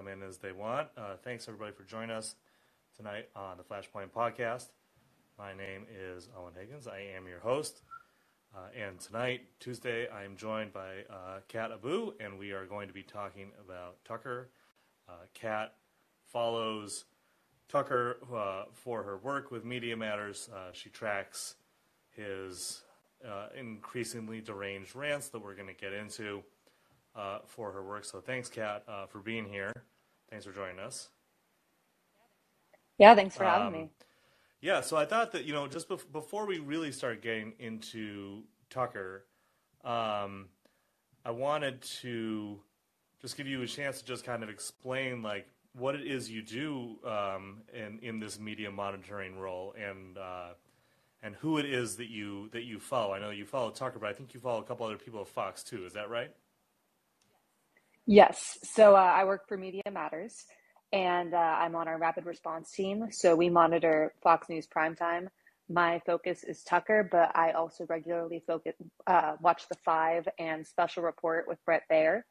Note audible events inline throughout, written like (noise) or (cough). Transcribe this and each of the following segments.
come in as they want. Uh, thanks everybody for joining us tonight on the Flashpoint Podcast. My name is Owen Higgins. I am your host. Uh, and tonight, Tuesday, I am joined by uh, Kat Abu, and we are going to be talking about Tucker. Uh, Kat follows Tucker uh, for her work with Media Matters. Uh, she tracks his uh, increasingly deranged rants that we're going to get into uh, for her work. So thanks, Kat, uh, for being here. Thanks for joining us. Yeah, thanks for having Um, me. Yeah, so I thought that you know just bef- before we really start getting into Tucker, um, I wanted to just give you a chance to just kind of explain like what it is you do um, in in this media monitoring role and uh, and who it is that you that you follow. I know you follow Tucker, but I think you follow a couple other people at Fox too. Is that right? Yes, so uh, I work for Media Matters, and uh, I'm on our rapid response team. So we monitor Fox News primetime. My focus is Tucker, but I also regularly focus uh, watch the Five and Special Report with Bret Baier.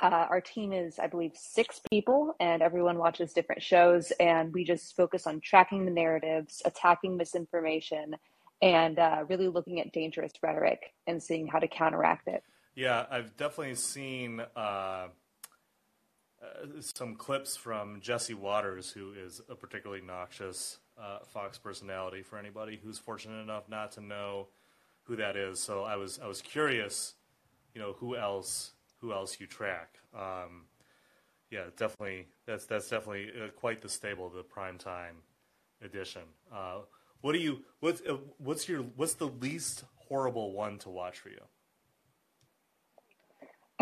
Uh, our team is, I believe, six people, and everyone watches different shows. And we just focus on tracking the narratives, attacking misinformation, and uh, really looking at dangerous rhetoric and seeing how to counteract it. Yeah, I've definitely seen uh, uh, some clips from Jesse Watters, who is a particularly noxious uh, Fox personality for anybody who's fortunate enough not to know who that is. So I was I was curious, you know, who else who else you track. Um, yeah, definitely that's that's definitely uh, quite the stable, the prime time edition. Uh, what do you what's uh, what's your what's the least horrible one to watch for you?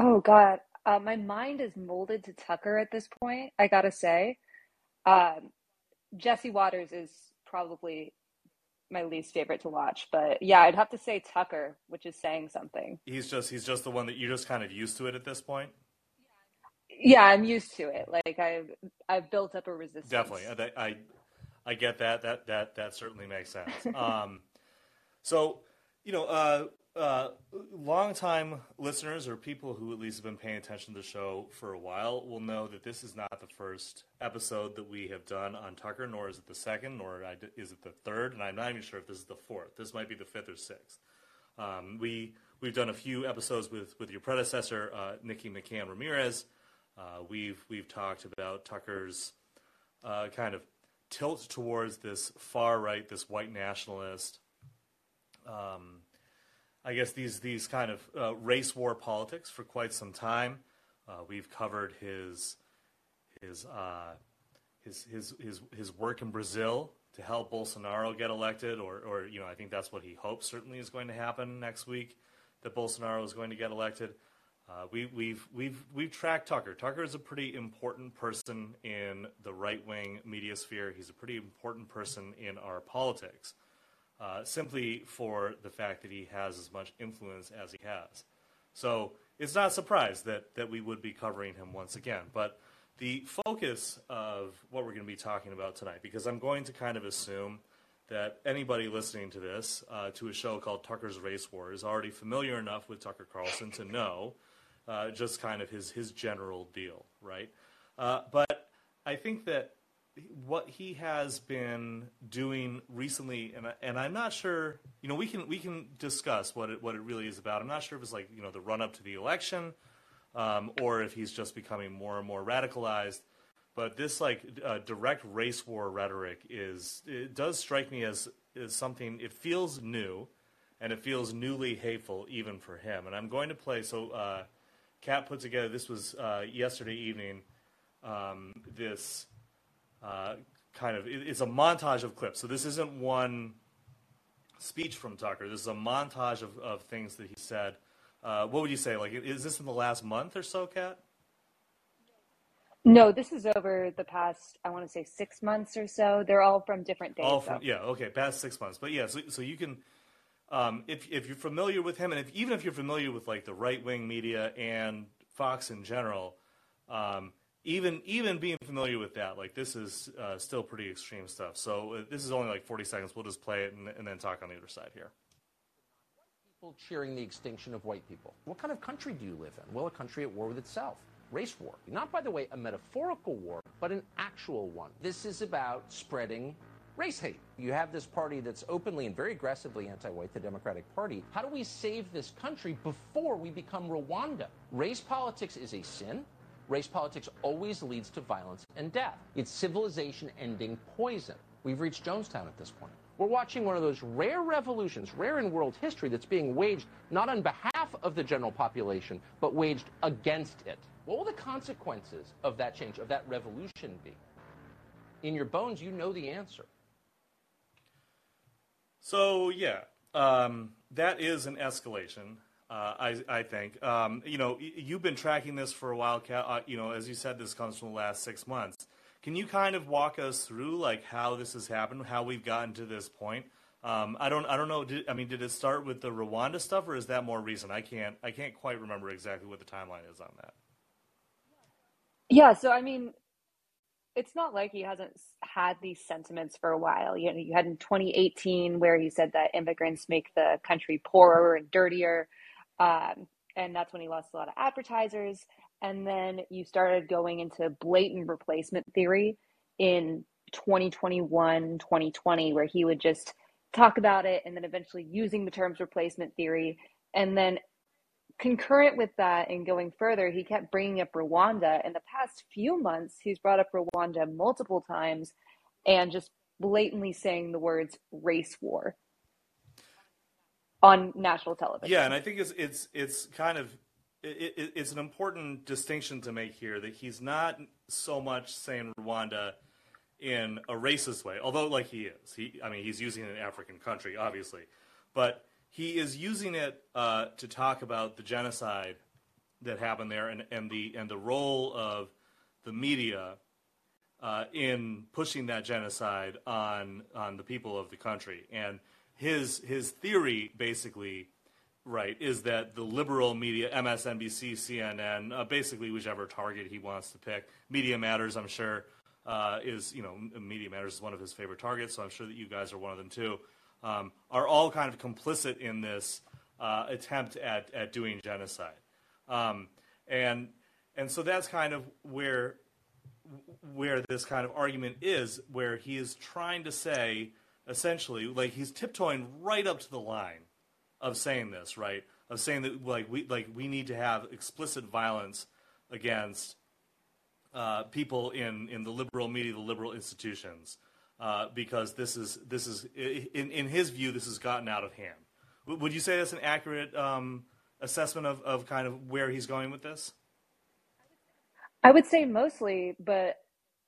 Oh God, uh, my mind is molded to Tucker at this point. I gotta say, um, Jesse Watters is probably my least favorite to watch, but yeah, I'd have to say Tucker, which is saying something. He's just he's just the one that you're just kind of used to it at this point. Yeah, I'm used to it. Like I've I've built up a resistance. Definitely, I I, I get that. That that that certainly makes sense. (laughs) um, so you know, uh, uh, longtime listeners or people who at least have been paying attention to the show for a while will know that this is not the first episode that we have done on Tucker, nor is it the second, nor is it the third, and I'm not even sure if this is the fourth. This might be the fifth or sixth. Um, we we've done a few episodes with with your predecessor, uh, Nikki McCann Ramirez. Uh, we've we've talked about Tucker's uh, kind of tilt towards this far right, this white nationalist. Um, I guess these these kind of uh, race war politics for quite some time. Uh, we've covered his his uh, his his his his work in Brazil to help Bolsonaro get elected, or or you know I think that's what he hopes certainly is going to happen next week, that Bolsonaro is going to get elected. Uh, we, we've we've we've tracked Tucker. Tucker is a pretty important person in the right wing media sphere. He's a pretty important person in our politics, uh, simply for the fact that he has as much influence as he has. So it's not a surprise that that we would be covering him once again. But the focus of what we're going to be talking about tonight, because I'm going to kind of assume that anybody listening to this, uh, to a show called Tucker's Race War, is already familiar enough with Tucker Carlson to know uh, just kind of his his general deal, right? Uh, but I think that what he has been doing recently, and I, and I'm not sure. You know, we can we can discuss what it what it really is about. I'm not sure if it's like you know the run up to the election, um, or if he's just becoming more and more radicalized. But this like uh, direct race war rhetoric is it does strike me as is something. It feels new, and it feels newly hateful even for him. And I'm going to play. So, uh, Kat put together. This was uh, yesterday evening. Um, this uh, kind of it, it's a montage of clips. So this isn't one speech from Tucker. This is a montage of, of things that he said. Uh, what would you say? Like, is this in the last month or so, Kat? No, this is over the past, I want to say six months or so. They're all from different days. All from though. yeah, okay, past six months. But yeah, so, so you can, um, if if you're familiar with him, and if, even if you're familiar with like the right wing media and Fox in general, um, even even being familiar with that, like this is uh, still pretty extreme stuff. So uh, this is only like 40 seconds. We'll just play it and, and then talk on the other side here. people cheering the extinction of white people. What kind of country do you live in? Well, a country at war with itself. race war. Not, by the way, a metaphorical war, but an actual one. This is about spreading race hate. You have this party that's openly and very aggressively anti white, the Democratic Party. How do we save this country before we become Rwanda? Race politics is a sin. Race politics always leads to violence and death. It's civilization ending poison. We've reached Jonestown at this point. We're watching one of those rare revolutions, rare in world history, that's being waged not on behalf of the general population, but waged against it. What will the consequences of that change, of that revolution be? In your bones, you know the answer. So, yeah, um, that is an escalation. Uh, I, I, think. Um, you know, you've been tracking this for a while. Uh, you know, as you said, this comes from the last six months. Can you kind of walk us through like how this has happened, how we've gotten to this point? Um, I don't, I don't know. Did, I mean, did it start with the Rwanda stuff, or is that more recent? I can't, I can't quite remember exactly what the timeline is on that. Yeah, so I mean, it's not like he hasn't had these sentiments for a while. You know, you had in 2018 where he said that immigrants make the country poorer and dirtier, um, and that's when he lost a lot of advertisers. And then you started going into blatant replacement theory in 2021 2020 where he would just talk about it and then eventually using the terms replacement theory. And then concurrent with that and going further he kept bringing up rwanda. In the past few months he's brought up rwanda multiple times and just blatantly saying the words race war on national television yeah and i think it's it's it's kind of it, it, it's an important distinction to make here that he's not so much saying Rwanda in a racist way, although like he is. He, I mean, he's using an African country, obviously, but he is using it uh, to talk about the genocide that happened there and, and the and the role of the media uh, in pushing that genocide on on the people of the country. And his his theory basically right, is that the liberal media, MSNBC, CNN, uh, basically whichever target he wants to pick, Media Matters, I'm sure, uh, is, you know, Media Matters is one of his favorite targets, so I'm sure that you guys are one of them too, um, are all kind of complicit in this uh, attempt at, at doing genocide. Um, and, and so that's kind of where, where this kind of argument is, where he is trying to say, essentially, like he's tiptoeing right up to the line of saying this, right? Of saying that like we like we need to have explicit violence against uh, people in, in the liberal media, the liberal institutions, uh, because this is this is in in his view this has gotten out of hand. W- would you say that's an accurate um, assessment of, of kind of where he's going with this? I would say mostly, but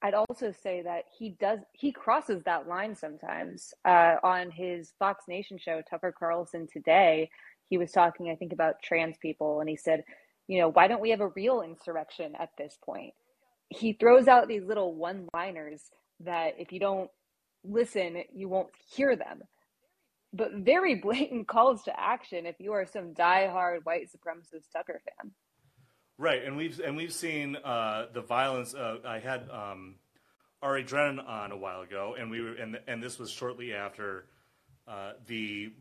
I'd also say that he does he crosses that line sometimes. Uh, on his Fox Nation show, Tucker Carlson today, he was talking, I think, about trans people, and he said, you know, why don't we have a real insurrection at this point? He throws out these little one-liners that if you don't listen, you won't hear them. But very blatant calls to action if you are some die-hard white supremacist Tucker fan. Right, and we've and we've seen uh, the violence. Uh, I had um, Ari Drennen on a while ago, and we were and and this was shortly after uh, the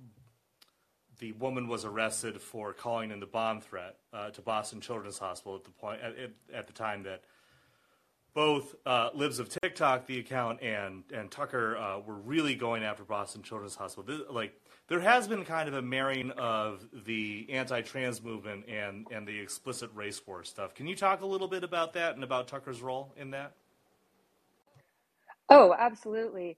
the woman was arrested for calling in the bomb threat uh, to Boston Children's Hospital at the point at, at the time that both uh, Libs of TikTok, the account, and and Tucker uh, were really going after Boston Children's Hospital. This, like there has been kind of a marrying of the anti-trans movement and and the explicit race war stuff. Can you talk a little bit about that and about Tucker's role in that? Oh, absolutely.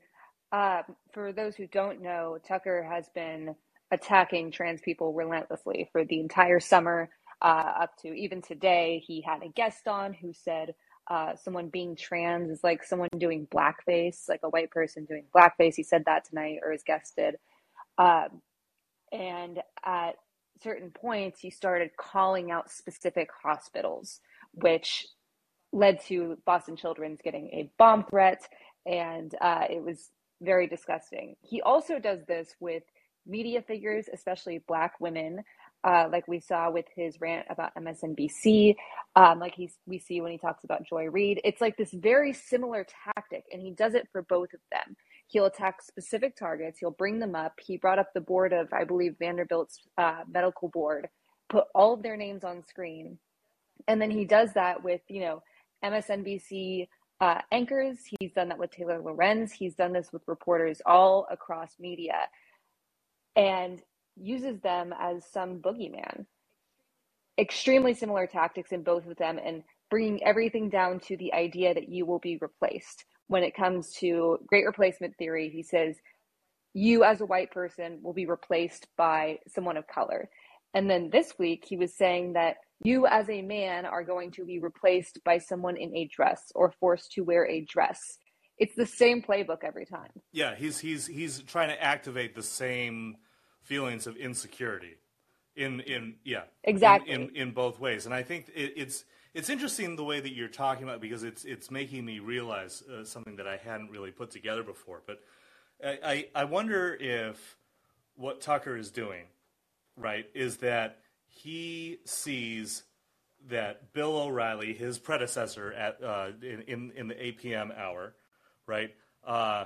Uh, for those who don't know, Tucker has been attacking trans people relentlessly for the entire summer, uh, up to even today. He had a guest on who said uh, someone being trans is like someone doing blackface, like a white person doing blackface. He said that tonight, or his guest did. Um, and at certain points, he started calling out specific hospitals, which led to Boston Children's getting a bomb threat. And uh, it was very disgusting. He also does this with media figures, especially Black women. Uh, like we saw with his rant about MSNBC, um, like he's we see when he talks about Joy Reid. It's like this very similar tactic, and he does it for both of them. He'll attack specific targets. He'll bring them up. He brought up the board of, I believe, Vanderbilt's uh, medical board, put all of their names on screen, And then he does that with, you know, MSNBC uh, anchors. He's done that with Taylor Lorenz. He's done this with reporters all across media and uses them as some boogeyman. Extremely similar tactics in both of them and bringing everything down to the idea that you will be replaced. When it comes to great replacement theory, he says, you as a white person will be replaced by someone of color. And then this week, he was saying that you as a man are going to be replaced by someone in a dress or forced to wear a dress. It's the same playbook every time. Yeah, he's he's he's trying to activate the same feelings of insecurity in in yeah exactly in in, in both ways, and I think it, it's it's interesting the way that you're talking about because it's it's making me realize uh, something that I hadn't really put together before. But I, I I wonder if what Tucker is doing, right, is that he sees that Bill O'Reilly, his predecessor at uh, in, in, in the APM hour, right? Uh,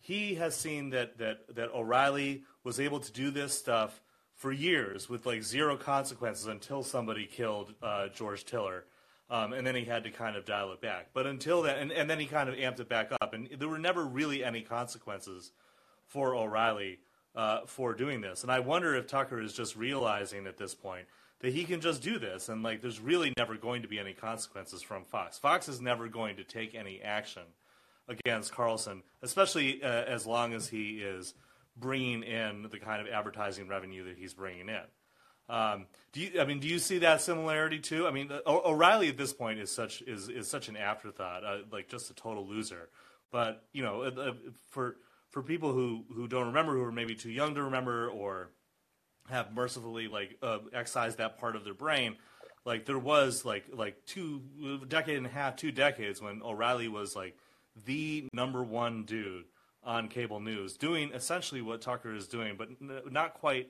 he has seen that that that O'Reilly was able to do this stuff for years with like zero consequences until somebody killed uh, George Tiller. Um, and then he had to kind of dial it back. But until then, and, and then he kind of amped it back up. And there were never really any consequences for O'Reilly uh, for doing this. And I wonder if Tucker is just realizing at this point that he can just do this, and like there's really never going to be any consequences from Fox. Fox is never going to take any action against Carlson, especially uh, as long as he is bringing in the kind of advertising revenue that he's bringing in. Um, do you? I mean, do you see that similarity too? I mean, o- O'Reilly at this point is such is is such an afterthought, uh, like just a total loser. But you know, uh, for for people who, who don't remember, who are maybe too young to remember, or have mercifully like uh, excised that part of their brain, like there was like like two decade and a half, two decades when O'Reilly was like the number one dude on cable news, doing essentially what Tucker is doing, but n- not quite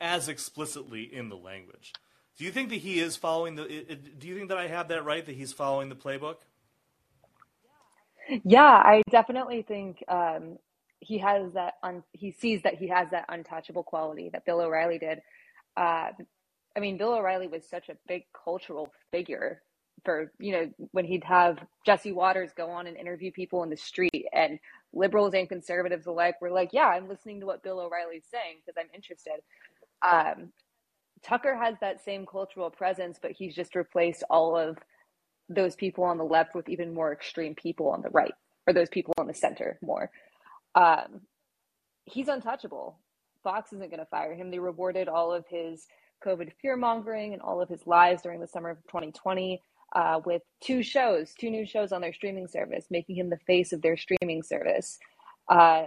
as explicitly in the language. Do you think that he is following the? Do you think that I have that right? That he's following the playbook? Yeah, I definitely think um, he has that un, he sees that he has that untouchable quality that Bill O'Reilly did. Uh, I mean, Bill O'Reilly was such a big cultural figure for you know when he'd have Jesse Watters go on and interview people in the street, and liberals and conservatives alike were like, "Yeah, I'm listening to what Bill O'Reilly's saying because I'm interested." Um, Tucker has that same cultural presence, but he's just replaced all of those people on the left with even more extreme people on the right, or those people on the center more. Um, he's untouchable. Fox isn't going to fire him. They rewarded all of his COVID fear mongering and all of his lies during the summer of 2020 uh, with two shows, two new shows on their streaming service, making him the face of their streaming service. Uh,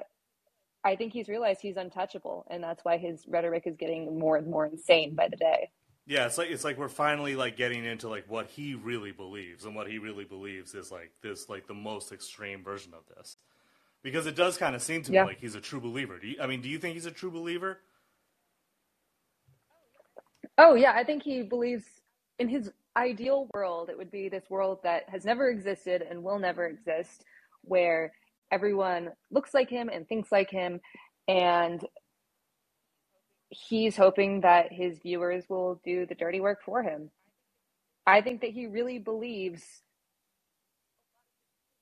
I think he's realized he's untouchable, and that's why his rhetoric is getting more and more insane by the day. Yeah, it's like it's like we're finally like getting into like what he really believes, and what he really believes is like this like the most extreme version of this because it does kind of seem to yeah. me like he's a true believer. Do you, I mean, do you think he's a true believer? Oh yeah, I think he believes in his ideal world. It would be this world that has never existed and will never exist, where everyone looks like him and thinks like him, and he's hoping that his viewers will do the dirty work for him. I think that he really believes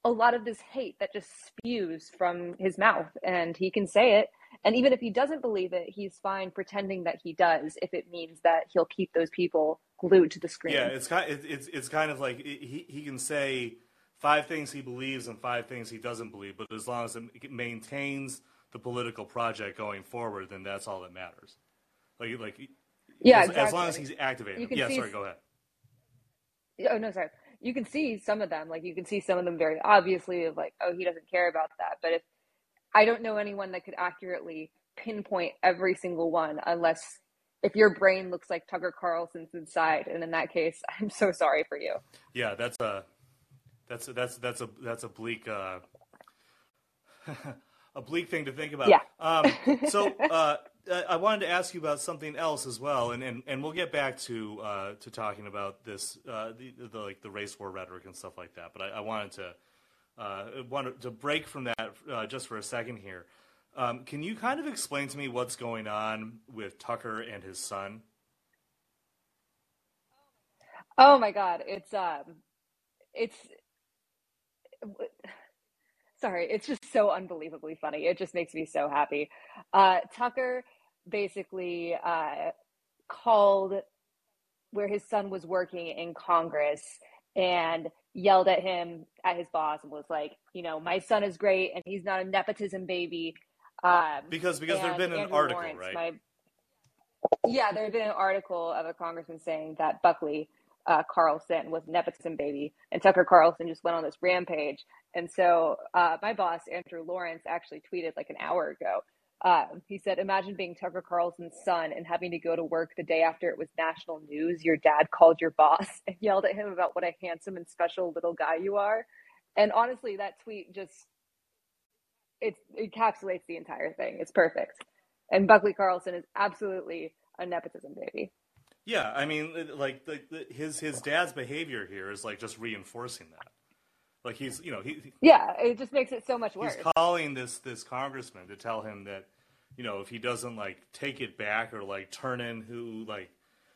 a lot of this hate that just spews from his mouth and he can say it and even if he doesn't believe it he's fine pretending that he does if it means that he'll keep those people glued to the screen yeah it's kind of, it's it's kind of like he he can say five things he believes and five things he doesn't believe but as long as it maintains the political project going forward then that's all that matters. Like like yeah as, exactly. as long as he's activated yeah sorry go ahead. Oh no sorry. You can see some of them like you can see some of them very obviously of like oh he doesn't care about that but if i don't know anyone that could accurately pinpoint every single one unless if your brain looks like tucker carlson's inside and in that case (laughs) i'm so sorry for you. Yeah that's a that's a, that's that's a that's a bleak uh (laughs) a bleak thing to think about yeah um (laughs) so uh I wanted to ask you about something else as well, and, and, and we'll get back to uh, to talking about this uh, the, the, like the race war rhetoric and stuff like that. But I, I wanted to uh, wanted to break from that uh, just for a second here. Um, can you kind of explain to me what's going on with Tucker and his son? Oh my god, it's um, it's (sighs) sorry, it's just so unbelievably funny. It just makes me so happy. Uh, Tucker basically uh, called where his son was working in Congress and yelled at him at his boss and was like, you know, my son is great and he's not a nepotism baby. Um, because because there'd been an Andrew article, Lawrence, right? my- yeah, there had been an article of a congressman saying that Buckley uh, Carlson was nepotism baby, and Tucker Carlson just went on this rampage. And so uh, my boss, Andrew Lawrence, actually tweeted like an hour ago. Um, he said, Imagine being Tucker Carlson's son and having to go to work the day after it was national news. Your dad called your boss (laughs) and yelled at him about what a handsome and special little guy you are. And honestly, that tweet just it encapsulates the entire thing. It's perfect. And Buckley Carlson is absolutely a nepotism baby. Yeah, I mean, like the, the, his his dad's behavior here is like just reinforcing that. Like he's you know he Yeah, it just makes it so much worse. he's calling this this congressman to tell him that you know if he doesn't like take it back or like turn in who like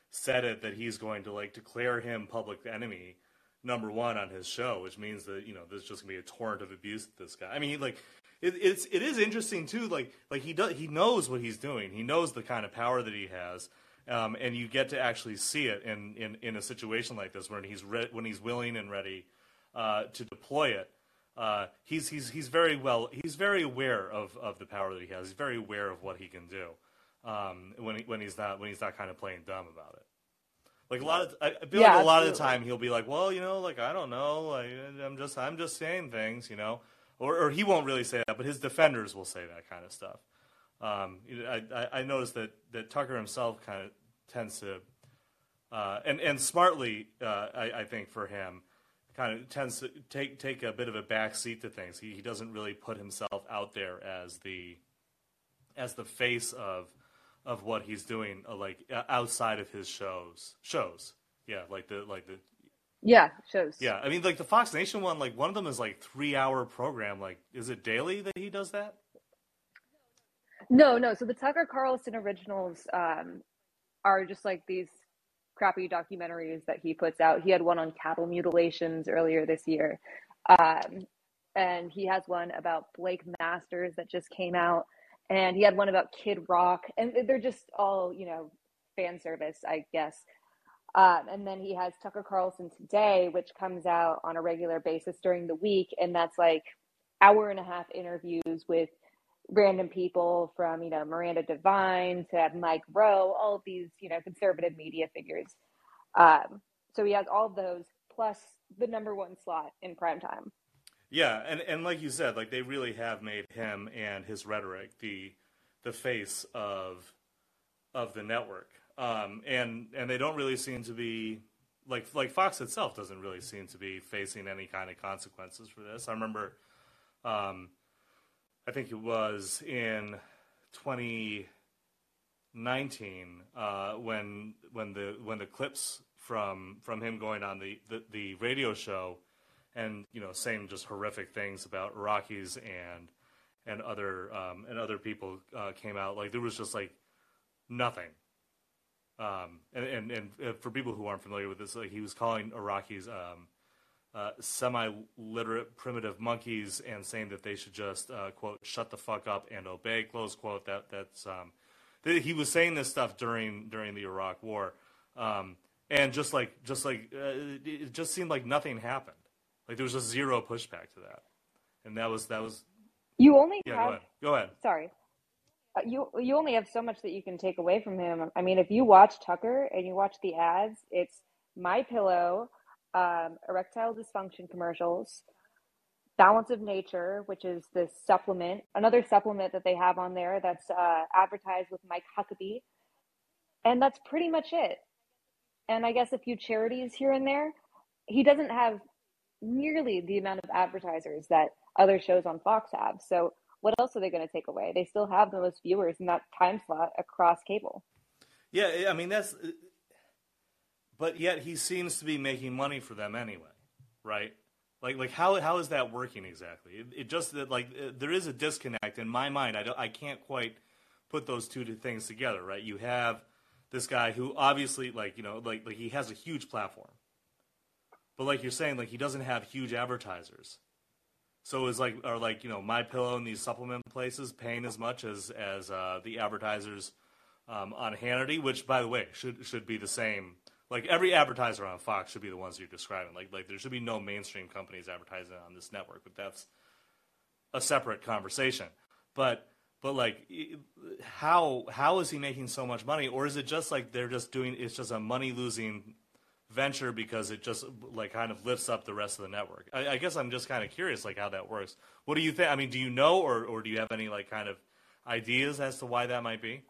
said it that he's going to like declare him public enemy number one on his show, which means that you know there's just gonna be a torrent of abuse at this guy. I mean, like it, it's it is interesting too. Like like he does he knows what he's doing. He knows the kind of power that he has. Um, and you get to actually see it in, in, in a situation like this when he's re- when he's willing and ready uh, to deploy it. Uh, he's he's he's very well he's very aware of, of the power that he has. He's very aware of what he can do um, when he, when he's not when he's not kind of playing dumb about it. Like a lot of I I feel Yeah, like a lot of the time he'll be like, well, you know, like I don't know, like I'm just I'm just saying things, you know, or or he won't really say that, but his defenders will say that kind of stuff. Um, I, I noticed that that Tucker himself kind of tends to, uh, and and smartly, uh, I, I think for him, kind of tends to take take a bit of a back seat to things. He he doesn't really put himself out there as the as the face of of what he's doing, uh, like uh, outside of his shows shows. Yeah, like the like the Yeah, shows. yeah. I mean, like the Fox Nation one, like one of them is like three hour program. Like, is it daily that he does that? No, no. So the Tucker Carlson originals um, are just like these crappy documentaries that he puts out. He had one on cattle mutilations earlier this year. Um, and he has one about Blake Masters that just came out. And he had one about Kid Rock. And they're just all, you know, fan service, I guess. Um, and then he has Tucker Carlson Today, which comes out on a regular basis during the week. And that's like hour and a half interviews with random people from you know Miranda Devine to Mike Rowe, all of these you know conservative media figures. Um, so he has all of those plus the number one slot in prime time. Yeah, and and like you said, like they really have made him and his rhetoric the the face of of the network. Um, and and they don't really seem to be like like Fox itself doesn't really seem to be facing any kind of consequences for this. I remember, um, I think it was in 2019 uh, when when the when the clips from from him going on the, the, the radio show and you know saying just horrific things about Iraqis and and other um, and other people uh, came out like there was just like nothing. Um, and, and and uh, for people who aren't familiar with this, like he was calling Iraqis um, uh, semi-literate primitive monkeys and saying that they should just uh, quote shut the fuck up and obey close quote. That that's um, th- he was saying this stuff during during the Iraq War, um, and just like just like uh, it, it just seemed like nothing happened. Like there was just zero pushback to that, and that was that was You only yeah. have Go ahead. Go ahead. sorry. Uh, you you only have so much that you can take away from him. I mean, if you watch Tucker and you watch the ads, it's My Pillow, um, erectile dysfunction commercials, Balance of Nature, which is this supplement, another supplement that they have on there that's uh, advertised with Mike Huckabee, and that's pretty much it. And I guess a few charities here and there. He doesn't have nearly the amount of advertisers that other shows on Fox have. So what else are they going to take away? They still have the most viewers in that time slot across cable. Yeah, I mean that's, but yet he seems to be making money for them anyway, right? Like, like how how is that working exactly? It, it just that like uh, there is a disconnect in my mind. I don't, I can't quite put those two things together, right? You have this guy who obviously like you know like like he has a huge platform, but like you're saying, like he doesn't have huge advertisers. So is like are like you know my pillow and these supplement places paying as much as as uh, the advertisers um, on Hannity, which by the way should should be the same. Like every advertiser on Fox should be the ones you're describing. Like like there should be no mainstream companies advertising on this network, but that's a separate conversation. But but like how how is he making so much money, or is it just like they're just doing? It's just a money losing venture because it just like kind of lifts up the rest of the network. I, I guess I'm just kind of curious, like how that works. What do you think? I mean, do you know, or or do you have any like kind of ideas as to why that might be?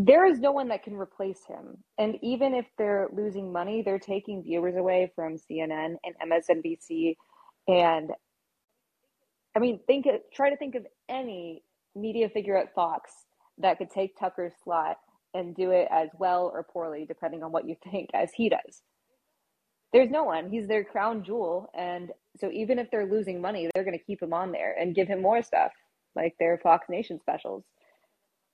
There is no one that can replace him, and even if they're losing money, they're taking viewers away from CNN and MSNBC, and I mean, think try to think of any media figure at Fox that could take Tucker's slot and do it as well or poorly, depending on what you think, as he does. There's no one. He's their crown jewel. And so even if they're losing money, they're going to keep him on there and give him more stuff, like their Fox Nation specials.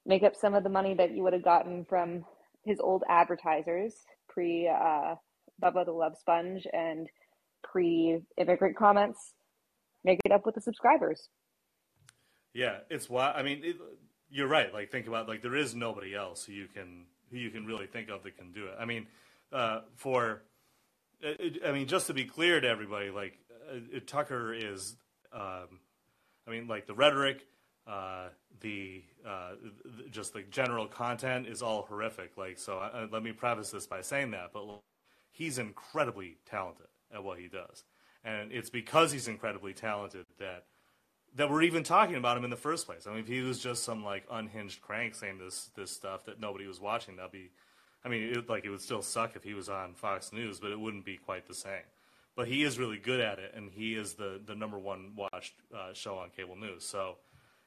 Make up some of the money that you would have gotten from his old advertisers pre uh, Bubba the Love Sponge and pre immigrant comments. Make it up with the subscribers. Yeah, it's why. I mean, it, you're right. Like think about like there is nobody else who you can who you can really think of that can do it. I mean, uh, for I mean, just to be clear to everybody, like uh, Tucker is, um, I mean, like the rhetoric, uh, the uh, just the general content is all horrific. Like, so uh, let me preface this by saying that, but he's incredibly talented at what he does, and it's because he's incredibly talented that that we're even talking about him in the first place. I mean, if he was just some like unhinged crank saying this this stuff that nobody was watching, that'd be, I mean, it, like it would still suck if he was on Fox News, but it wouldn't be quite the same. But he is really good at it, and he is the the number one watched uh, show on cable news. So,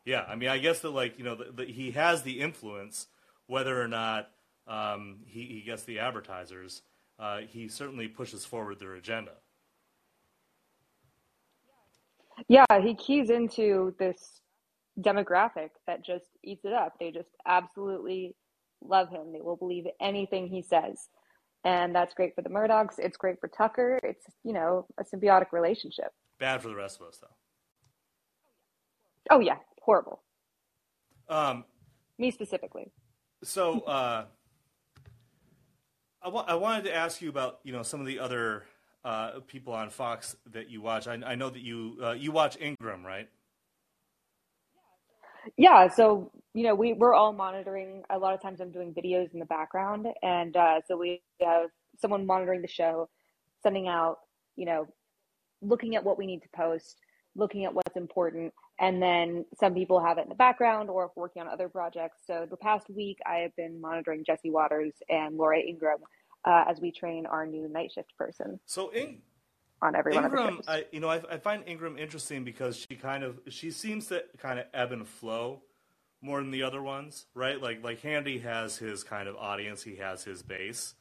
yeah, I mean, I guess that like you know the, the, he has the influence, whether or not um, he he gets the advertisers. Uh, he certainly pushes forward their agenda. Yeah, he keys into this demographic that just eats it up. They just absolutely love him. They will believe anything he says. And that's great for the Murdochs. It's great for Tucker. It's, you know, a symbiotic relationship. Bad for the rest of us, though. Oh, yeah. Horrible. Um, Me specifically. So, uh, I, wa- I wanted to ask you about, you know, some of the other uh, people on Fox that you watch. I, I know that you uh, you watch Ingraham, right? Yeah, so you know we we're all monitoring. A lot of times, I'm doing videos in the background, and uh, so we have someone monitoring the show, sending out, you know, looking at what we need to post, looking at what's important, and then some people have it in the background or working on other projects. So the past week, I have been monitoring Jesse Watters and Laura Ingraham uh, as we train our new night shift person. So in, on every of I, you know, I, I, find Ingraham interesting because she kind of she seems to kind of ebb and flow more than the other ones, right? Like like Hannity has his kind of audience, he has his base,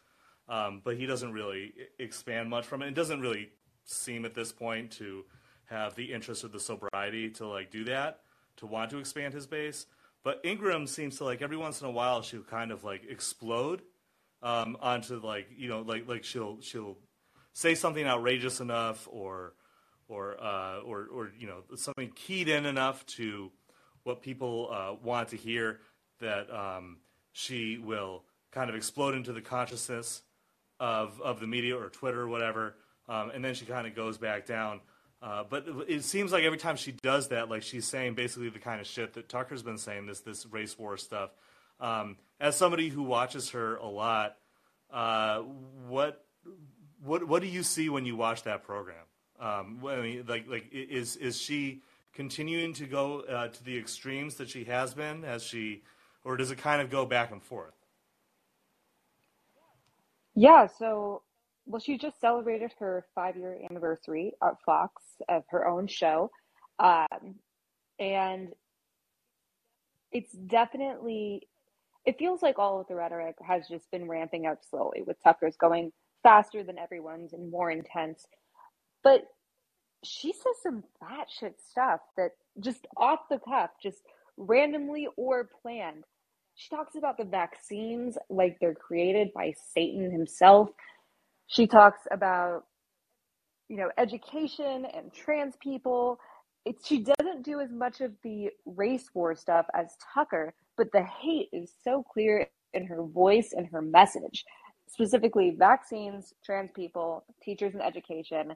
um, but he doesn't really expand much from it. It doesn't really seem at this point to have the interest or the sobriety to like do that, to want to expand his base. But Ingraham seems to like every once in a while she'll kind of like explode um, onto like you know like like she'll she'll say something outrageous enough or or uh, or or you know something keyed in enough to what people uh, want to hear that um, she will kind of explode into the consciousness of of the media or Twitter or whatever, um, and then she kind of goes back down. Uh, but it seems like every time she does that, like she's saying basically the kind of shit that Tucker's been saying, this this race war stuff. Um, as somebody who watches her a lot, uh, what what what do you see when you watch that program? Um, I mean, like like is is she continuing to go uh, to the extremes that she has been? Has she, or does it kind of go back and forth? Yeah. So, well, she just celebrated her five year anniversary at Fox of her own show, um, and it's definitely it feels like all of the rhetoric has just been ramping up slowly with Tucker's going faster than everyone's and more intense. But she says some fat shit stuff that just off the cuff, just randomly or planned, she talks about the vaccines like they're created by Satan himself. She talks about, you know, education and trans people. It, she doesn't do as much of the race war stuff as Tucker, but the hate is so clear in her voice and her message, specifically vaccines, trans people, teachers, and education.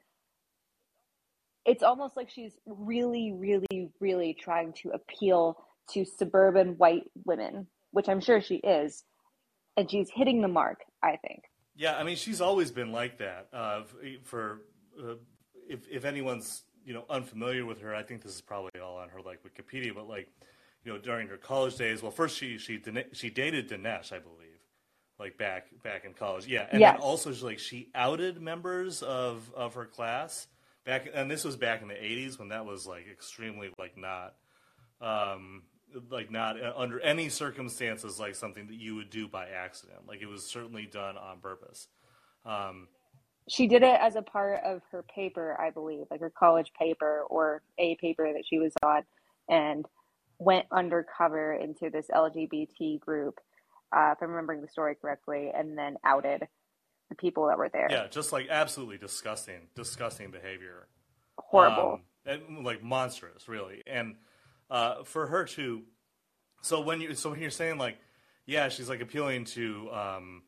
It's almost like she's really, really, really trying to appeal to suburban white women which I'm sure she is, and she's hitting the mark. I think. Yeah, I mean, she's always been like that. Uh, for uh, if if anyone's you know unfamiliar with her, I think this is probably all on her like Wikipedia. But like, you know, during her college days, well, first she she she dated Dinesh, I believe, like back back in college. Yeah, and yes. then also she, like she outed members of of her class back, and this was back in the '80s when that was like extremely like not. Um, like not uh, under any circumstances like something that you would do by accident. Like it was certainly done on purpose. Um, she did it as a part of her paper, I believe, like her college paper or a paper that she was on, and went undercover into this LGBT group, uh, if I'm remembering the story correctly, and then outed the people that were there. Yeah, just like absolutely disgusting, disgusting behavior. Horrible. Um, and like monstrous, really. And uh, for her to so when you so when you're saying like yeah she's like appealing to um,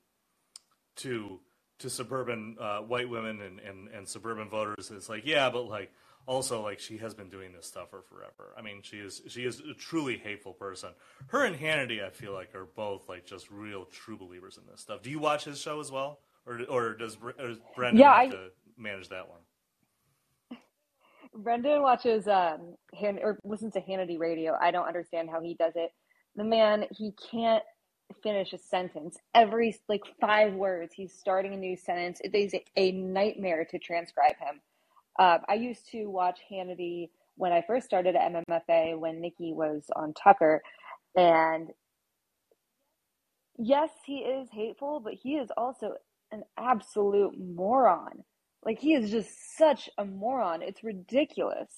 to to suburban uh, white women and, and, and suburban voters it's like yeah but like also like she has been doing this stuff for forever. I mean she is she is a truly hateful person. Her and hannity i feel like are both like just real true believers in this stuff. Do you watch his show as well? Or or does, or does brendan yeah, have I, to manage that one Brendan watches um Han- or listens to Hannity radio. I don't understand how he does it. The man, he can't finish a sentence. Every like five words, he's starting a new sentence. It is a nightmare to transcribe him. Uh, I used to watch Hannity when I first started at MMFA when Nikki was on Tucker, and yes, he is hateful, but he is also an absolute moron. Like he is just such a moron. It's ridiculous.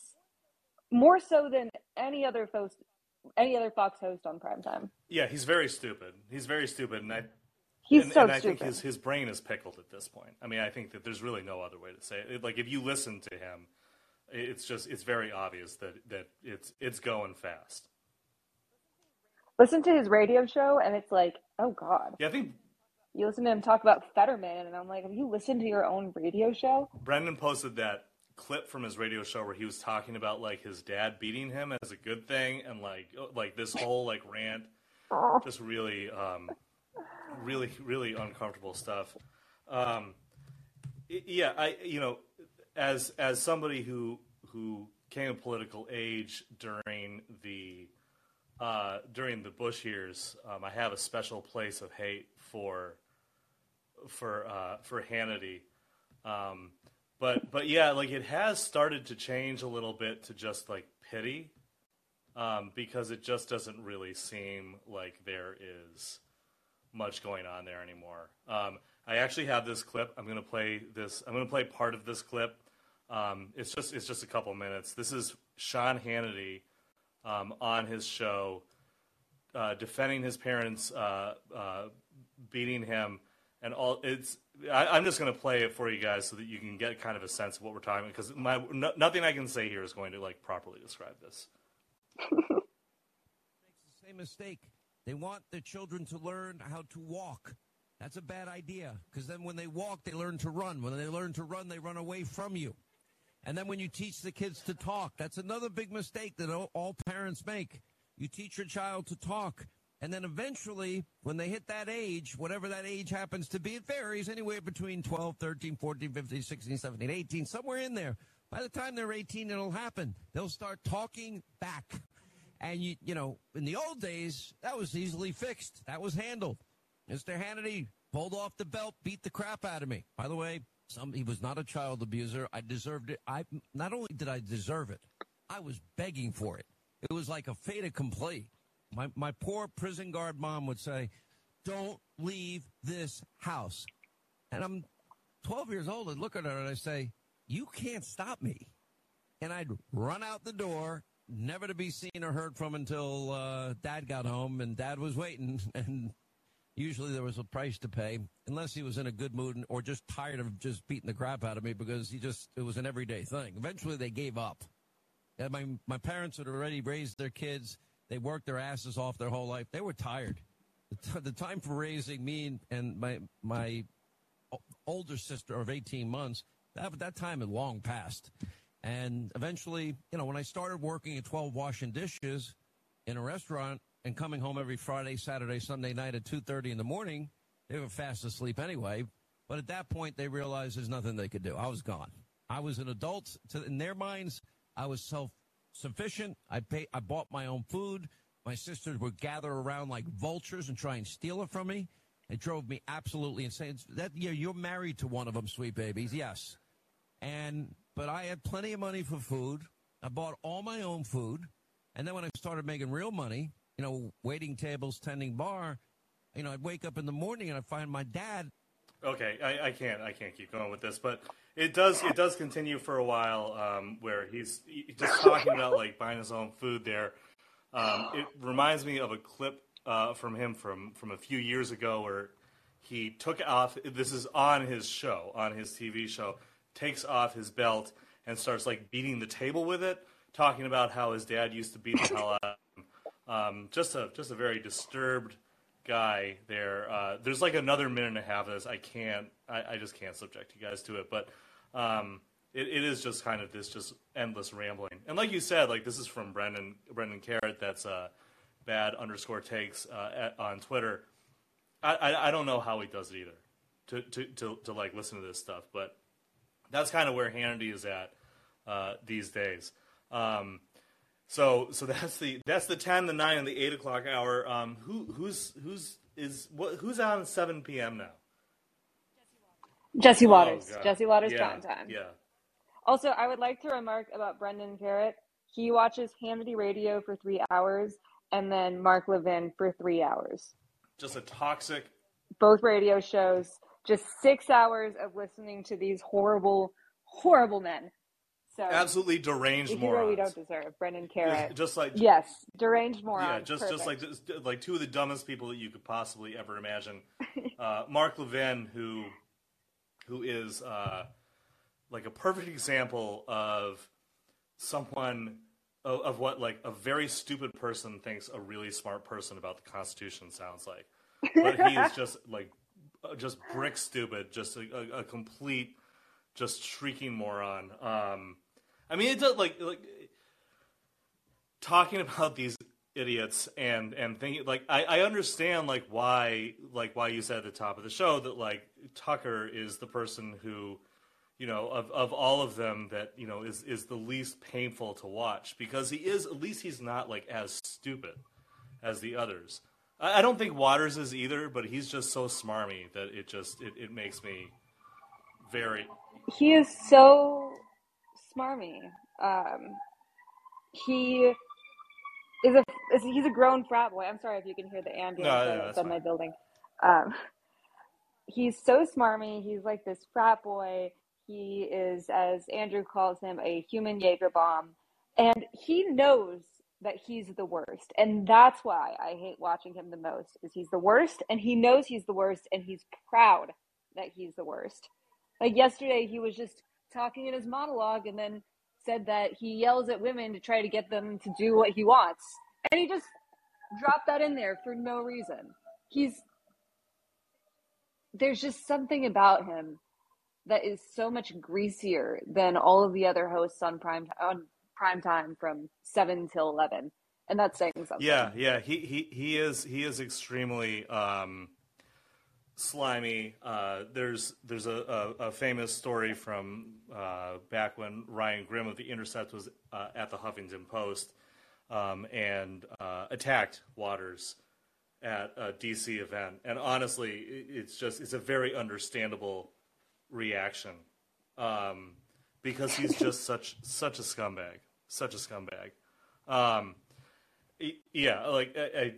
More so than any other host, any other Fox host on primetime. Yeah, he's very stupid. He's very stupid, and I. He's and, so and I think his, his brain is pickled at this point. I mean, I think that there's really no other way to say it. Like if you listen to him, it's just it's very obvious that that it's it's going fast. Listen to his radio show, and it's like, oh god. Yeah, I think you listen to him talk about Fetterman, and I'm like, have you listened to your own radio show? Brendan posted that clip from his radio show where he was talking about like his dad beating him as a good thing, and like oh, like this whole like rant, just really, um, really, really uncomfortable stuff. Um, yeah, I you know, as as somebody who who came of political age during the uh, during the Bush years, um, I have a special place of hate for for uh, for Hannity. Um, but but yeah, like it has started to change a little bit to just like pity, um, because it just doesn't really seem like there is much going on there anymore. Um, I actually have this clip. I'm gonna play this. I'm gonna play part of this clip. Um, it's just it's just a couple minutes. This is Sean Hannity um, on his show uh, defending his parents uh, uh, beating him and all it's I, am just going to play it for you guys so that you can get kind of a sense of what we're talking about because my no, nothing I can say here is going to like properly describe this. (laughs) Same mistake. They want the children to learn how to walk. That's a bad idea because then when they walk, they learn to run. When they learn to run, they run away from you. And then when you teach the kids to talk, that's another big mistake that all parents make. You teach your child to talk. And then eventually, when they hit that age, whatever that age happens to be, it varies anywhere between 12, 13, 14, 15, 16, 17, 18, somewhere in there. By the time they're 18, it'll happen. They'll start talking back. And you, you know, in the old days, that was easily fixed. That was handled. Mr. Hannity pulled off the belt, beat the crap out of me. By the way, some, he was not a child abuser. I deserved it. I not only did I deserve it, I was begging for it. It was like a fait accompli. My, my poor prison guard mom would say, don't leave this house. And I'm 12 years old and look at her and I say, you can't stop me. And I'd run out the door never to be seen or heard from until uh, Dad got home, and Dad was waiting, (laughs) and usually there was a price to pay, unless he was in a good mood or just tired of just beating the crap out of me because he just it was an everyday thing. Eventually, they gave up. And my my parents had already raised their kids. They worked their asses off their whole life. They were tired. The, t- the time for raising me and my my older sister of 18 months, that, that time had long passed. And eventually, you know, when I started working at 12 washing dishes in a restaurant and coming home every Friday, Saturday, Sunday night at 2.30 in the morning, they were fast asleep anyway. But at that point, they realized there's nothing they could do. I was gone. I was an adult. To, in their minds, I was self-sufficient. I, pay, I bought my own food. My sisters would gather around like vultures and try and steal it from me. It drove me absolutely insane. That yeah, you're married to one of them, sweet babies. Yes, and but I had plenty of money for food. I bought all my own food, and then when I started making real money, you know, waiting tables, tending bar, you know, I'd wake up in the morning and I'd find my dad. Okay, I, I can't, I can't keep going with this, but it does, it does continue for a while um, where he's just talking about like buying his own food there. Um, it reminds me of a clip uh, from him from from a few years ago where he took off. This is on his show, on his TV show. Takes off his belt and starts like beating the table with it, talking about how his dad used to beat the hell out of him. Um, just a just a very disturbed guy there. Uh, there's like another minute and a half of this. I can't. I, I just can't subject you guys to it, but. Um, it, it is just kind of this just endless rambling. And like you said, like this is from Brendan Brendan Karet. That's uh, bad underscore takes uh, at, on Twitter. I, I, I don't know how he does it either to, to, to, to like listen to this stuff, but that's kind of where Hannity is at uh, these days. Um, so so (laughs) that's the that's the ten, the nine, and the eight o'clock hour. Um, who who's who's is what who's on seven p.m. now? Jesse Watters. Oh, Jesse Watters yeah. Yeah. Also, I would like to remark about Brendan Karet. He watches Hannity Radio for three hours and then Mark Levin for three hours. Just a toxic. Both radio shows, just six hours of listening to these horrible, horrible men. So absolutely deranged morons. we don't deserve Brendan Karet. (laughs) Just like yes, deranged morons. Yeah, just just like just, like two of the dumbest people that you could possibly ever imagine. (laughs) Uh, Mark Levin, who who is uh, like a perfect example of someone of, of, what like a very stupid person thinks a really smart person about the Constitution sounds like. But he is (laughs) just like uh, just brick stupid, just a, a, a complete, just shrieking moron. Um, I mean, it does like like talking about these idiots and and thinking like I, I understand like why like why you said at the top of the show that like Tucker is the person who you know of, of all of them that you know is is the least painful to watch because he is at least he's not like as stupid as the others. I, I don't think Watters is either but he's just so smarmy that it just it, it makes me very he is so smarmy. Um he is a is, he's a grown frat boy i'm sorry if you can hear the ambulance no, outside my building um he's so smarmy he's like this frat boy he is, as Andrew calls him, a human Jaeger bomb. And he knows that he's the worst. And that's why I hate watching him the most, is he's the worst and he knows he's the worst and he's proud that he's the worst. Like yesterday he was just talking in his monologue and then said that he yells at women to try to get them to do what he wants. And he just dropped that in there for no reason. He's there's just something about him that is so much greasier than all of the other hosts on prime on prime time from seven till eleven, and that's saying something. Yeah, yeah, he he he is he is extremely um, slimy. Uh, there's there's a, a, a, famous story from uh, back when Ryan Grim of the Intercept was uh, at the Huffington Post um, and uh, attacked Watters at a DC event, and honestly, it's just it's a very understandable reaction um, because he's (laughs) just such such a scumbag, such a scumbag. Um, yeah, like I, I,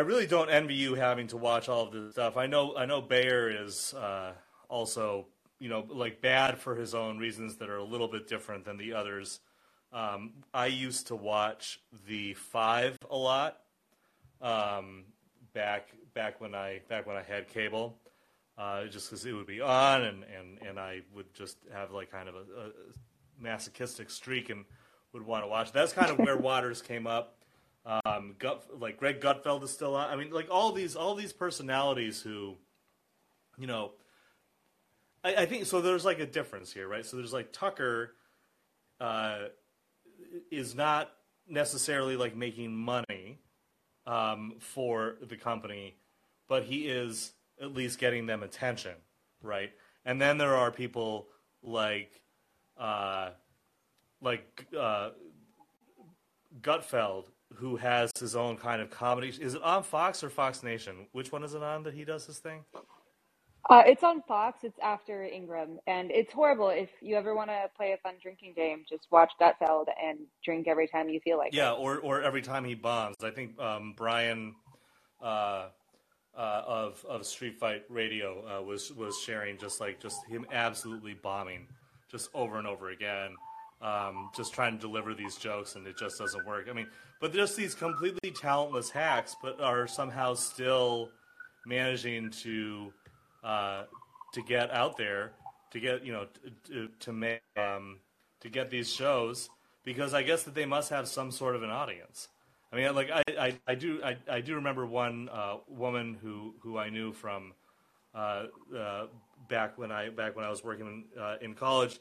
really don't envy you having to watch all of this stuff. I know I know Baier is uh, also you know like bad for his own reasons that are a little bit different than the others. um, I used to watch the Five a lot um, back back when I back when I had cable, uh, just because it would be on, and, and, and I would just have like kind of a, a masochistic streak and would want to watch. That's kind of where (laughs) Watters came up. Um, Gut, like Greg Gutfeld is still on. I mean, like all these all these personalities who, you know, I, I think so. There's like a difference here, right? So there's like Tucker uh, is not necessarily like making money um, for the company, but he is at least getting them attention, right? And then there are people like uh, like uh, Gutfeld who has his own kind of comedy. Is it on Fox or Fox Nation? Which one is it on that he does his thing? Uh, it's on Fox. It's after Ingraham, and it's horrible. If you ever want to play a fun drinking game, just watch Gutfeld and drink every time you feel like yeah, it. Yeah, or or every time he bombs. I think um, Brian uh, uh, of of Street Fight Radio uh, was was sharing just like just him absolutely bombing, just over and over again, um, just trying to deliver these jokes, and it just doesn't work. I mean, but just these completely talentless hacks, but are somehow still managing to uh, to get out there, to get you know to, to make um, to get these shows because I guess that they must have some sort of an audience. I mean, like I, I, I do I, I do remember one uh, woman who, who I knew from uh, uh, back when I back when I was working uh, in college,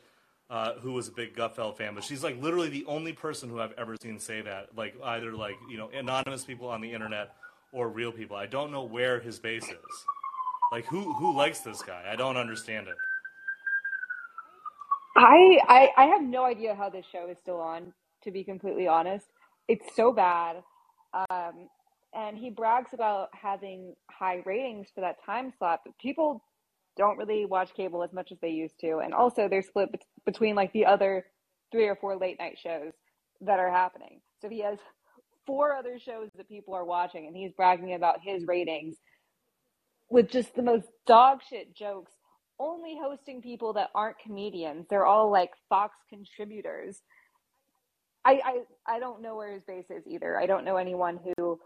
uh, who was a big Gutfeld fan. But she's like literally the only person who I've ever seen say that. Like either like you know anonymous people on the internet or real people. I don't know where his base is. Like who who likes this guy? I don't understand it. I, I I have no idea how this show is still on. To be completely honest, it's so bad. Um, and he brags about having high ratings for that time slot, but people don't really watch cable as much as they used to. And also, they're split between like the other three or four late night shows that are happening. So he has four other shows that people are watching, and he's bragging about his ratings with just the most dog shit jokes, only hosting people that aren't comedians. They're all like Fox contributors. I, I I don't know where his base is either. I don't know anyone who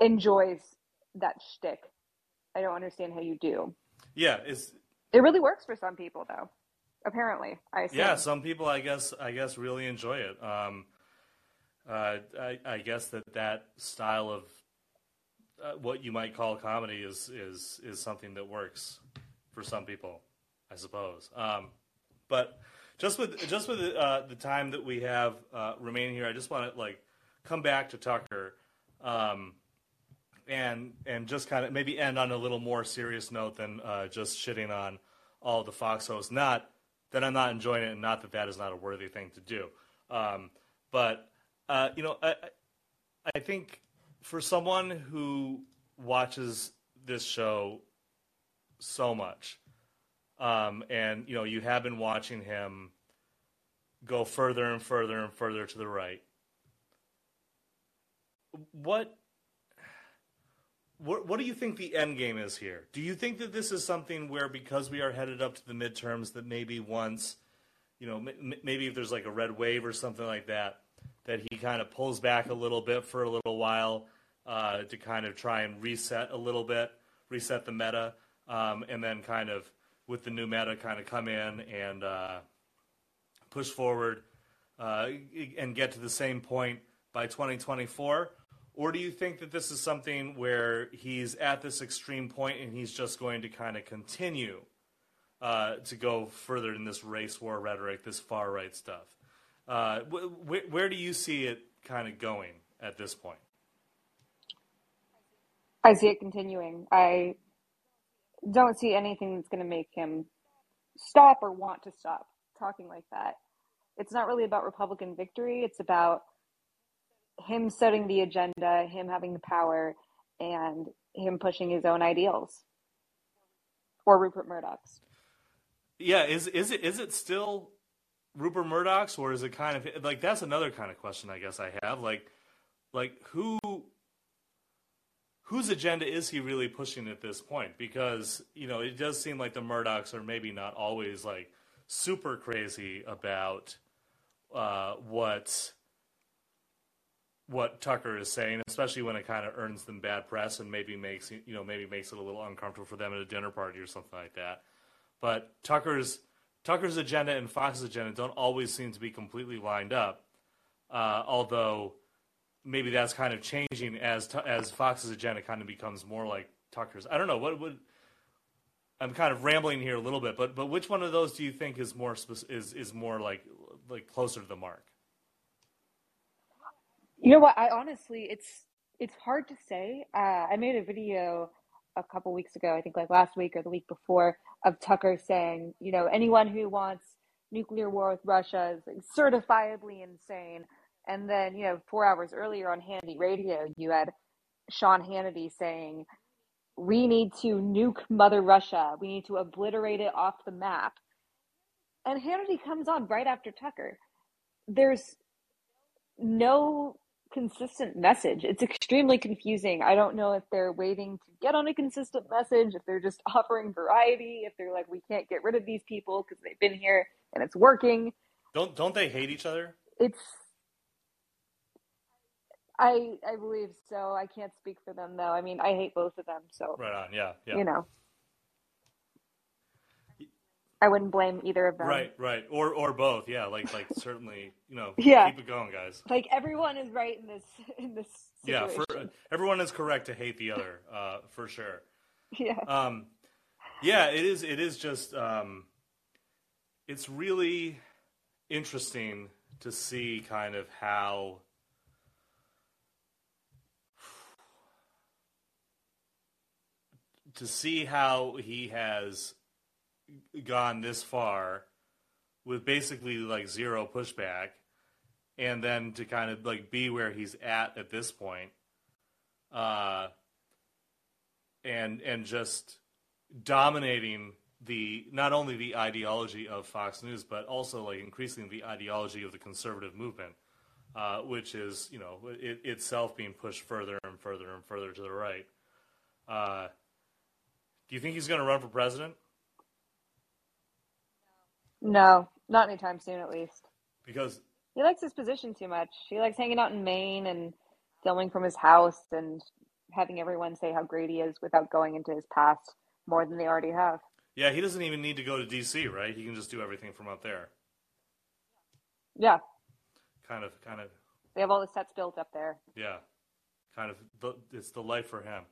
enjoys that shtick. I don't understand how you do. Yeah, it's It really works for some people though. Apparently, I assume. yeah. Some people, I guess, I guess, really enjoy it. Um, uh, I, I guess that that style of uh, what you might call comedy is is is something that works for some people, I suppose. Um, but just with just with uh, the time that we have uh, remaining here, I just want to like come back to Tucker, um, and and just kind of maybe end on a little more serious note than uh, just shitting on all the Fox hosts. Not that I'm not enjoying it, and not that that is not a worthy thing to do. Um, but uh, you know, I I think for someone who watches this show so much, um, and you know you have been watching him go further and further and further to the right. What what what do you think the end game is here? Do you think that this is something where because we are headed up to the midterms that maybe once, you know, m- maybe if there's like a red wave or something like that, that he kind of pulls back a little bit for a little while uh, to kind of try and reset a little bit, reset the meta, um, and then kind of with the new meta kind of come in and uh, push forward uh, and get to the same point by 2024? Or do you think that this is something where he's at this extreme point and he's just going to kind of continue uh, to go further in this race war rhetoric, this far right stuff? Uh, wh- wh- where do you see it kind of going at this point? I see it continuing. I don't see anything that's going to make him stop or want to stop talking like that. It's not really about Republican victory. It's about him setting the agenda, him having the power, and him pushing his own ideals. Or Rupert Murdoch's. Yeah, is is it is it still Rupert Murdoch's, or is it kind of like that's another kind of question I guess I have. Like, like who whose agenda is he really pushing at this point? Because you know it does seem like the Murdochs are maybe not always like super crazy about uh, what what Tucker is saying, especially when it kind of earns them bad press and maybe makes you know maybe makes it a little uncomfortable for them at a dinner party or something like that. But Tucker's Tucker's agenda and Fox's agenda don't always seem to be completely lined up. Uh, although maybe that's kind of changing as as Fox's agenda kind of becomes more like Tucker's. I don't know what would. I'm kind of rambling here a little bit, but but which one of those do you think is more is is more like like closer to the mark? You know what? I honestly, it's it's hard to say. Uh, I made a video a couple weeks ago, I think like last week or the week before, of Tucker saying, you know, anyone who wants nuclear war with Russia is like certifiably insane. And then, you know, four hours earlier on Hannity Radio, you had Sean Hannity saying, we need to nuke Mother Russia. We need to obliterate it off the map. And Hannity comes on right after Tucker. There's no consistent message. It's extremely confusing. I don't know if they're waiting to get on a consistent message, if they're just (laughs) offering variety, if they're like, we can't get rid of these people because they've been here and it's working. Don't don't they hate each other? It's I I believe so. I can't speak for them though. I mean, I hate both of them, so right on. Yeah, yeah. You know, I wouldn't blame either of them. Right, right, or or both. Yeah, like like certainly, you know, (laughs) yeah. keep it going, guys. Like everyone is right in this in this. Situation. Yeah, for, everyone is correct to hate the other, uh, for sure. (laughs) Yeah. Um, yeah, it is. It is just. Um, it's really interesting to see kind of how to see how he has gone this far with basically like zero pushback and then to kind of like be where he's at at this point uh and and just dominating the not only the ideology of Fox News but also like increasing the ideology of the conservative movement uh, which is you know it, itself being pushed further and further and further to the right uh, do you think he's going to run for president? No, not anytime soon, at least. Because he likes his position too much. He likes hanging out in Maine and filming from his house and having everyone say how great he is without going into his past more than they already have. Yeah, he doesn't even need to go to DC, right? He can just do everything from up there. Yeah. Kind of, kind of. They have all the sets built up there. Yeah, kind of. It's the life for him.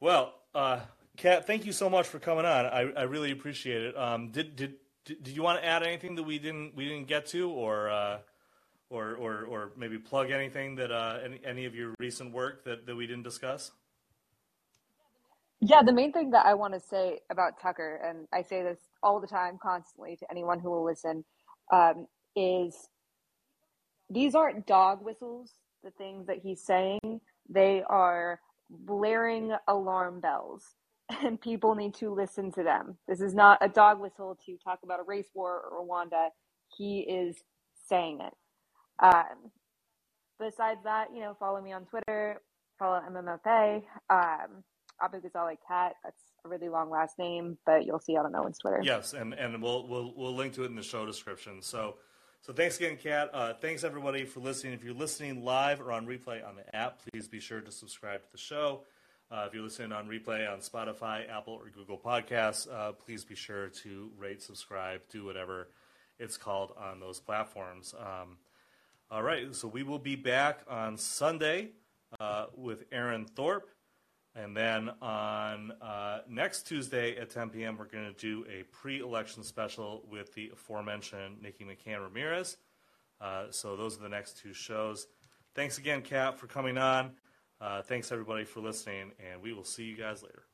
Well, uh, Kat, thank you so much for coming on. I, I really appreciate it. Um, did, did did you want to add anything that we didn't we didn't get to, or uh, or, or or maybe plug anything that uh, any any of your recent work that, that we didn't discuss? Yeah, the main thing that I want to say about Tucker, and I say this all the time, constantly to anyone who will listen, um, is these aren't dog whistles. The things that he's saying, they are blaring alarm bells and people need to listen to them. This is not a dog whistle to talk about a race war or Rwanda. He is saying it. Um, besides that, you know, follow me on Twitter, follow MMFA, um, Abu Ghazali Kat. That's a really long last name, but you'll see on Owen's Twitter. Yes, and, and we'll, we'll, we'll link to it in the show description. So, so thanks again, Kat. Uh, thanks everybody for listening. If you're listening live or on replay on the app, please be sure to subscribe to the show. Uh, if you're listening on replay on Spotify, Apple, or Google Podcasts, uh, please be sure to rate, subscribe, do whatever it's called on those platforms. Um, all right, so we will be back on Sunday uh, with Aaron Thorpe. And then on uh, next Tuesday at 10 p.m., we're going to do a pre election special with the aforementioned Nikki McCann Ramirez. Uh, so those are the next two shows. Thanks again, Kat, for coming on. Uh, thanks, everybody, for listening, and we will see you guys later.